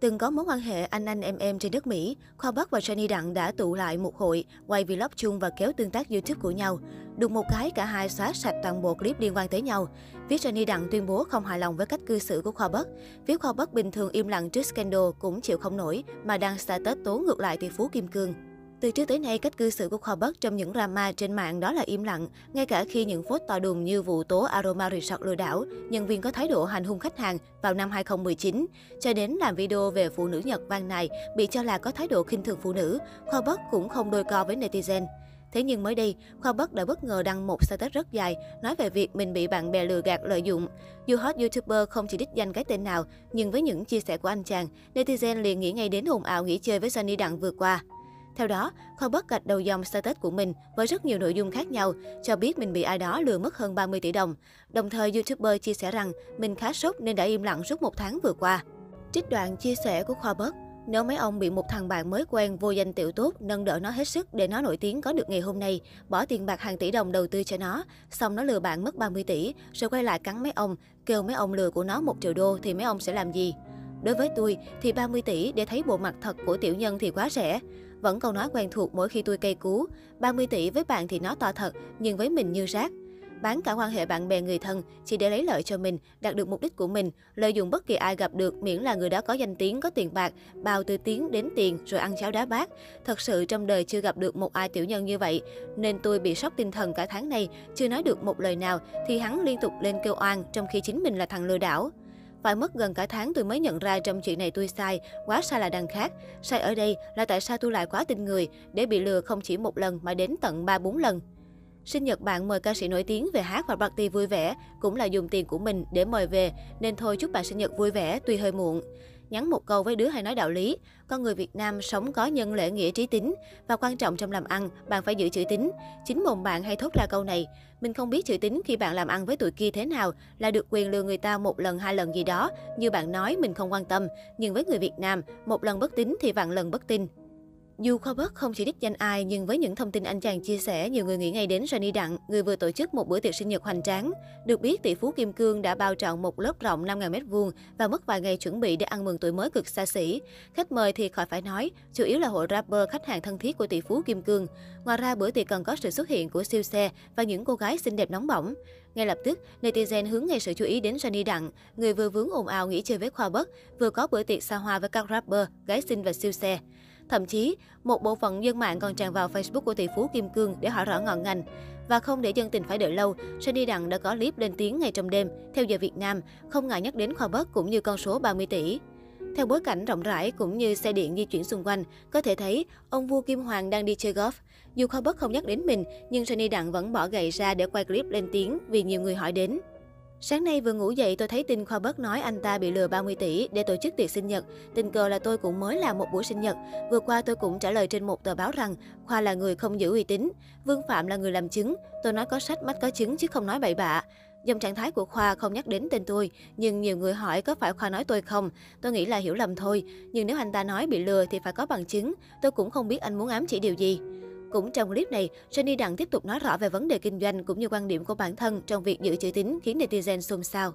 Từng có mối quan hệ anh anh em em trên đất Mỹ, Khoa Bắc và Johnny Đặng đã tụ lại một hội, quay vlog chung và kéo tương tác YouTube của nhau. Được một cái, cả hai xóa sạch toàn bộ clip liên quan tới nhau. Phía Johnny Đặng tuyên bố không hài lòng với cách cư xử của Khoa Bắc. Phía Khoa Bắc bình thường im lặng trước scandal cũng chịu không nổi, mà đang status tố ngược lại tỷ phú Kim Cương. Từ trước tới nay, cách cư xử của Khoa Bắc trong những drama trên mạng đó là im lặng. Ngay cả khi những phốt to đùng như vụ tố Aroma Resort lừa đảo, nhân viên có thái độ hành hung khách hàng vào năm 2019, cho đến làm video về phụ nữ Nhật vang này bị cho là có thái độ khinh thường phụ nữ, Khoa Bắc cũng không đôi co với netizen. Thế nhưng mới đây, Khoa Bắc đã bất ngờ đăng một status rất dài nói về việc mình bị bạn bè lừa gạt lợi dụng. Dù hot YouTuber không chỉ đích danh cái tên nào, nhưng với những chia sẻ của anh chàng, netizen liền nghĩ ngay đến ồn ào nghỉ chơi với Sunny Đặng vừa qua. Theo đó, Khoa Bất gạch đầu dòng status của mình với rất nhiều nội dung khác nhau, cho biết mình bị ai đó lừa mất hơn 30 tỷ đồng. Đồng thời, YouTuber chia sẻ rằng mình khá sốc nên đã im lặng suốt một tháng vừa qua. Trích đoạn chia sẻ của Khoa Bất nếu mấy ông bị một thằng bạn mới quen vô danh tiểu tốt nâng đỡ nó hết sức để nó nổi tiếng có được ngày hôm nay, bỏ tiền bạc hàng tỷ đồng đầu tư cho nó, xong nó lừa bạn mất 30 tỷ, rồi quay lại cắn mấy ông, kêu mấy ông lừa của nó một triệu đô thì mấy ông sẽ làm gì? Đối với tôi thì 30 tỷ để thấy bộ mặt thật của tiểu nhân thì quá rẻ. Vẫn câu nói quen thuộc mỗi khi tôi cây cú. 30 tỷ với bạn thì nó to thật, nhưng với mình như rác. Bán cả quan hệ bạn bè người thân chỉ để lấy lợi cho mình, đạt được mục đích của mình, lợi dụng bất kỳ ai gặp được miễn là người đó có danh tiếng, có tiền bạc, bao từ tiếng đến tiền rồi ăn cháo đá bát. Thật sự trong đời chưa gặp được một ai tiểu nhân như vậy, nên tôi bị sốc tinh thần cả tháng này, chưa nói được một lời nào thì hắn liên tục lên kêu oan trong khi chính mình là thằng lừa đảo. Phải mất gần cả tháng tôi mới nhận ra trong chuyện này tôi sai, quá sai là đằng khác. Sai ở đây là tại sao tôi lại quá tin người, để bị lừa không chỉ một lần mà đến tận 3-4 lần. Sinh nhật bạn mời ca sĩ nổi tiếng về hát và party vui vẻ, cũng là dùng tiền của mình để mời về, nên thôi chúc bạn sinh nhật vui vẻ tuy hơi muộn. Nhắn một câu với đứa hay nói đạo lý, con người Việt Nam sống có nhân lễ nghĩa trí tính và quan trọng trong làm ăn, bạn phải giữ chữ tín. Chính mồm bạn hay thốt ra câu này, mình không biết chữ tín khi bạn làm ăn với tụi kia thế nào là được quyền lừa người ta một lần hai lần gì đó, như bạn nói mình không quan tâm, nhưng với người Việt Nam, một lần bất tín thì vạn lần bất tin. Dù Khoa Bất không chỉ đích danh ai, nhưng với những thông tin anh chàng chia sẻ, nhiều người nghĩ ngay đến Johnny Đặng, người vừa tổ chức một bữa tiệc sinh nhật hoành tráng. Được biết, tỷ phú Kim Cương đã bao trọn một lớp rộng 5.000 m2 và mất vài ngày chuẩn bị để ăn mừng tuổi mới cực xa xỉ. Khách mời thì khỏi phải nói, chủ yếu là hội rapper khách hàng thân thiết của tỷ phú Kim Cương. Ngoài ra, bữa tiệc còn có sự xuất hiện của siêu xe và những cô gái xinh đẹp nóng bỏng. Ngay lập tức, netizen hướng ngay sự chú ý đến Johnny Đặng, người vừa vướng ồn ào nghỉ chơi với Khoa Bất, vừa có bữa tiệc xa hoa với các rapper, gái xinh và siêu xe. Thậm chí, một bộ phận dân mạng còn tràn vào Facebook của tỷ phú Kim Cương để hỏi rõ ngọn ngành. Và không để dân tình phải đợi lâu, Sunny Đặng đã có clip lên tiếng ngày trong đêm, theo giờ Việt Nam, không ngại nhắc đến khoa bớt cũng như con số 30 tỷ. Theo bối cảnh rộng rãi cũng như xe điện di chuyển xung quanh, có thể thấy ông vua Kim Hoàng đang đi chơi golf. Dù khoa bất không nhắc đến mình, nhưng Sunny Đặng vẫn bỏ gậy ra để quay clip lên tiếng vì nhiều người hỏi đến. Sáng nay vừa ngủ dậy tôi thấy tin Khoa Bất nói anh ta bị lừa 30 tỷ để tổ chức tiệc sinh nhật. Tình cờ là tôi cũng mới làm một buổi sinh nhật. Vừa qua tôi cũng trả lời trên một tờ báo rằng Khoa là người không giữ uy tín. Vương Phạm là người làm chứng. Tôi nói có sách mắt có chứng chứ không nói bậy bạ. Dòng trạng thái của Khoa không nhắc đến tên tôi, nhưng nhiều người hỏi có phải Khoa nói tôi không? Tôi nghĩ là hiểu lầm thôi. Nhưng nếu anh ta nói bị lừa thì phải có bằng chứng. Tôi cũng không biết anh muốn ám chỉ điều gì. Cũng trong clip này, Jenny Đặng tiếp tục nói rõ về vấn đề kinh doanh cũng như quan điểm của bản thân trong việc giữ chữ tín khiến netizen xôn xao.